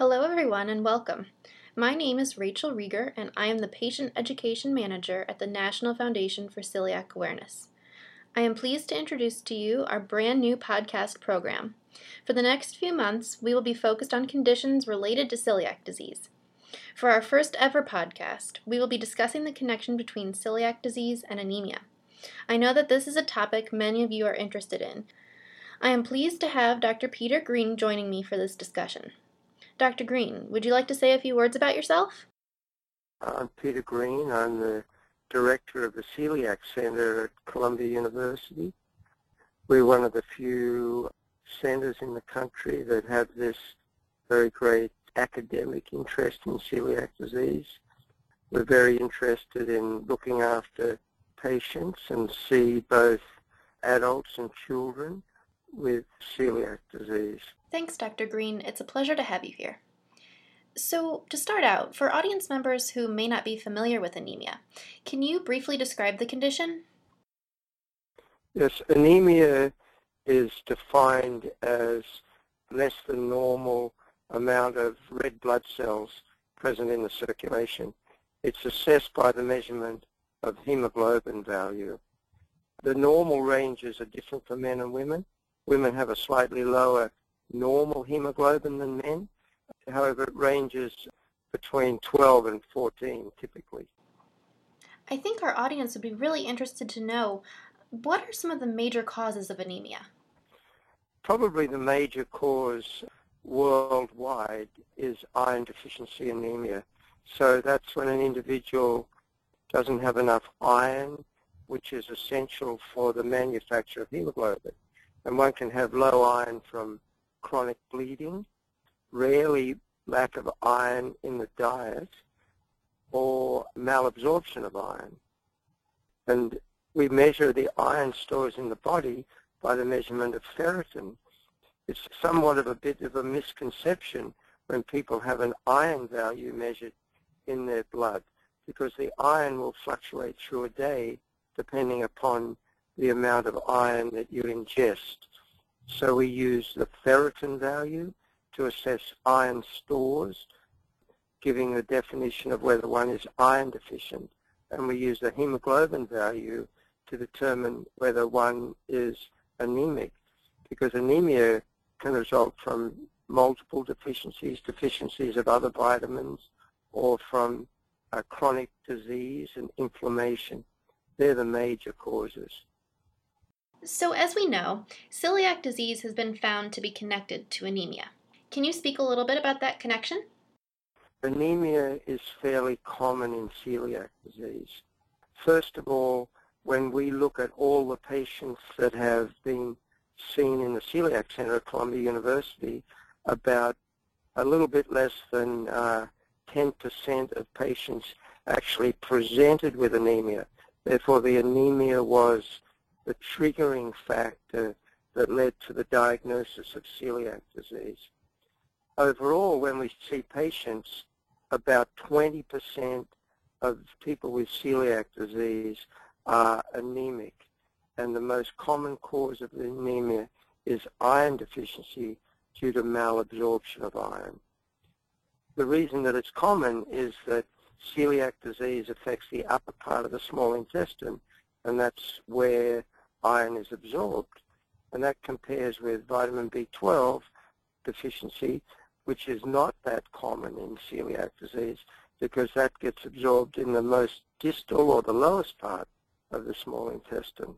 Hello, everyone, and welcome. My name is Rachel Rieger, and I am the Patient Education Manager at the National Foundation for Celiac Awareness. I am pleased to introduce to you our brand new podcast program. For the next few months, we will be focused on conditions related to celiac disease. For our first ever podcast, we will be discussing the connection between celiac disease and anemia. I know that this is a topic many of you are interested in. I am pleased to have Dr. Peter Green joining me for this discussion. Dr. Green, would you like to say a few words about yourself? I'm Peter Green. I'm the director of the Celiac Center at Columbia University. We're one of the few centers in the country that have this very great academic interest in celiac disease. We're very interested in looking after patients and see both adults and children with celiac disease. Thanks, Dr. Green. It's a pleasure to have you here. So, to start out, for audience members who may not be familiar with anemia, can you briefly describe the condition? Yes, anemia is defined as less than normal amount of red blood cells present in the circulation. It's assessed by the measurement of hemoglobin value. The normal ranges are different for men and women. Women have a slightly lower normal hemoglobin than men. However, it ranges between 12 and 14 typically. I think our audience would be really interested to know what are some of the major causes of anemia? Probably the major cause worldwide is iron deficiency anemia. So that's when an individual doesn't have enough iron, which is essential for the manufacture of hemoglobin. And one can have low iron from chronic bleeding, rarely lack of iron in the diet, or malabsorption of iron. And we measure the iron stores in the body by the measurement of ferritin. It's somewhat of a bit of a misconception when people have an iron value measured in their blood because the iron will fluctuate through a day depending upon the amount of iron that you ingest. So we use the ferritin value to assess iron stores, giving the definition of whether one is iron deficient. And we use the hemoglobin value to determine whether one is anemic, because anemia can result from multiple deficiencies, deficiencies of other vitamins, or from a chronic disease and inflammation. They're the major causes. So, as we know, celiac disease has been found to be connected to anemia. Can you speak a little bit about that connection? Anemia is fairly common in celiac disease. First of all, when we look at all the patients that have been seen in the Celiac Center at Columbia University, about a little bit less than uh, 10% of patients actually presented with anemia. Therefore, the anemia was the triggering factor that led to the diagnosis of celiac disease. Overall, when we see patients, about 20% of people with celiac disease are anemic, and the most common cause of anemia is iron deficiency due to malabsorption of iron. The reason that it's common is that celiac disease affects the upper part of the small intestine, and that's where iron is absorbed. And that compares with vitamin B12 deficiency, which is not that common in celiac disease because that gets absorbed in the most distal or the lowest part of the small intestine.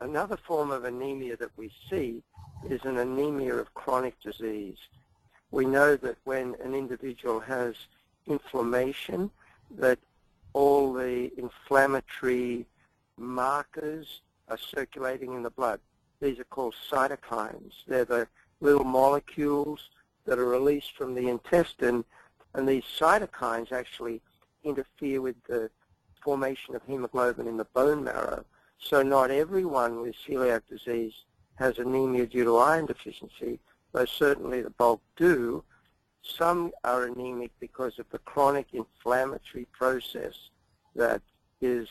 Another form of anemia that we see is an anemia of chronic disease. We know that when an individual has inflammation, that all the inflammatory markers are circulating in the blood. These are called cytokines. They're the little molecules that are released from the intestine, and these cytokines actually interfere with the formation of hemoglobin in the bone marrow. So not everyone with celiac disease has anemia due to iron deficiency, though certainly the bulk do. Some are anemic because of the chronic inflammatory process that is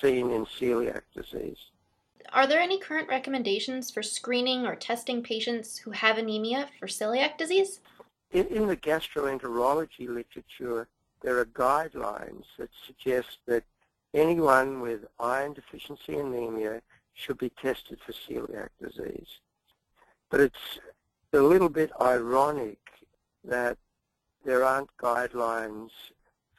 seen in celiac disease. Are there any current recommendations for screening or testing patients who have anemia for celiac disease? in, in the gastroenterology literature, there are guidelines that suggest that anyone with iron deficiency anemia should be tested for celiac disease. But it's a little bit ironic that there aren't guidelines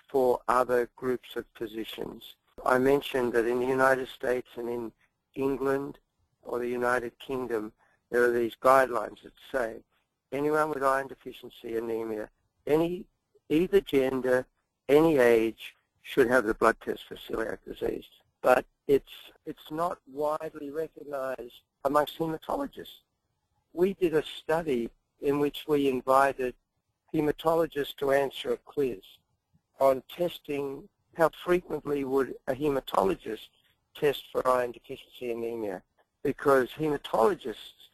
for other groups of physicians. I mentioned that in the United States and in England or the United Kingdom, there are these guidelines that say anyone with iron deficiency anemia, any either gender, any age, should have the blood test for celiac disease. But it's it's not widely recognized amongst hematologists. We did a study in which we invited hematologists to answer a quiz on testing how frequently would a hematologist test for iron deficiency anemia because hematologists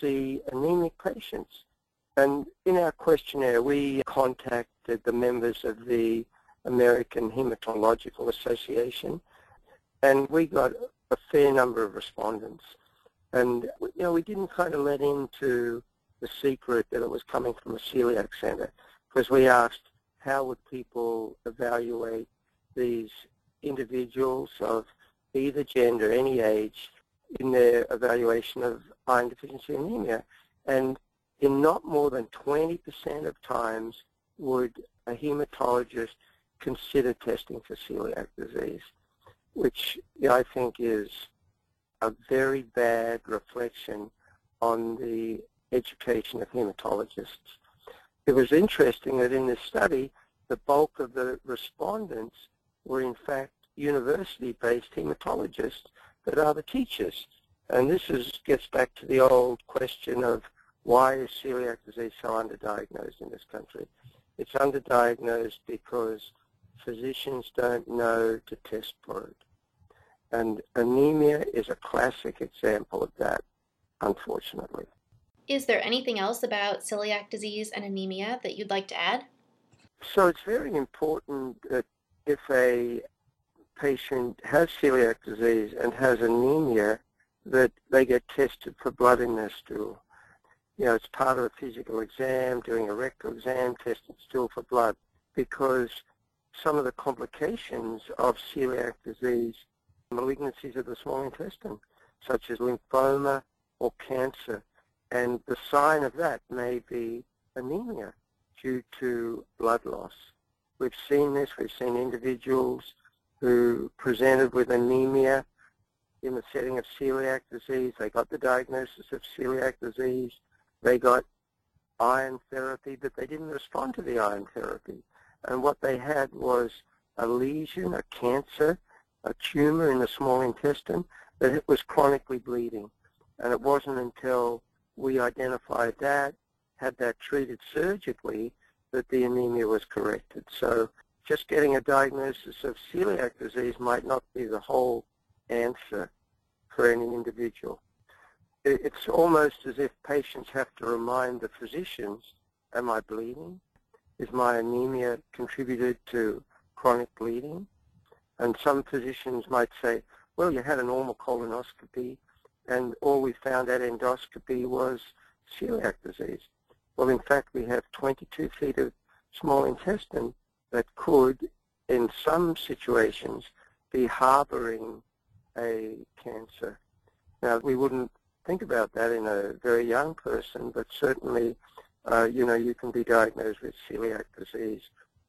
see anemic patients. And in our questionnaire, we contacted the members of the American Hematological Association, and we got a fair number of respondents. And, you know, we didn't kind of let into the secret that it was coming from a celiac center because we asked how would people evaluate these individuals of either gender, any age, in their evaluation of iron deficiency anemia. And in not more than 20% of times would a hematologist consider testing for celiac disease, which I think is a very bad reflection on the education of hematologists. It was interesting that in this study, the bulk of the respondents were in fact university-based hematologists that are the teachers. And this is, gets back to the old question of why is celiac disease so underdiagnosed in this country? It's underdiagnosed because physicians don't know to test for it. And anemia is a classic example of that, unfortunately. Is there anything else about celiac disease and anemia that you'd like to add? So it's very important that if a patient has celiac disease and has anemia, that they get tested for blood in their stool. You know, it's part of a physical exam, doing a rectal exam, testing stool for blood, because some of the complications of celiac disease, malignancies of the small intestine, such as lymphoma or cancer, and the sign of that may be anemia due to blood loss. We've seen this. We've seen individuals who presented with anemia in the setting of celiac disease. They got the diagnosis of celiac disease. They got iron therapy, but they didn't respond to the iron therapy. And what they had was a lesion, a cancer, a tumor in the small intestine that it was chronically bleeding. And it wasn't until we identified that, had that treated surgically, that the anemia was corrected. So just getting a diagnosis of celiac disease might not be the whole answer for any individual. It's almost as if patients have to remind the physicians, am I bleeding? Is my anemia contributed to chronic bleeding? And some physicians might say, well, you had a normal colonoscopy, and all we found at endoscopy was celiac disease. Well, in fact, we have 22 feet of small intestine that could, in some situations, be harboring a cancer. Now, we wouldn't think about that in a very young person, but certainly, uh, you know, you can be diagnosed with celiac disease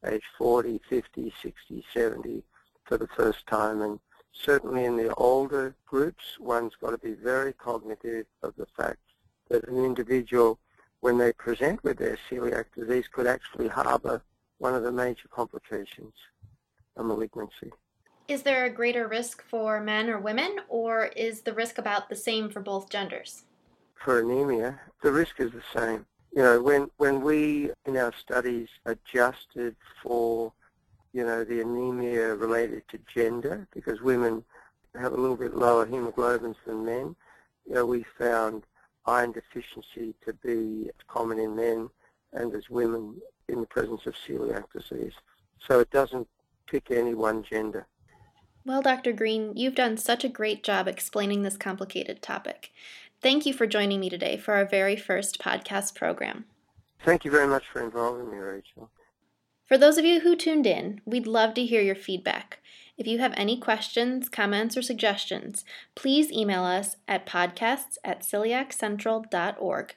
age 40, 50, 60, 70 for the first time. And certainly in the older groups, one's got to be very cognitive of the fact that an individual, when they present with their celiac disease, could actually harbor one of the major complications, a malignancy. Is there a greater risk for men or women, or is the risk about the same for both genders? For anemia, the risk is the same. You know, when, when we, in our studies, adjusted for, you know, the anemia related to gender, because women have a little bit lower hemoglobins than men, you know, we found iron deficiency to be common in men and as women in the presence of celiac disease. So it doesn't pick any one gender. Well, Dr. Green, you've done such a great job explaining this complicated topic. Thank you for joining me today for our very first podcast program. Thank you very much for involving me, Rachel. For those of you who tuned in, we'd love to hear your feedback. If you have any questions, comments, or suggestions, please email us at podcasts at celiaccentral.org.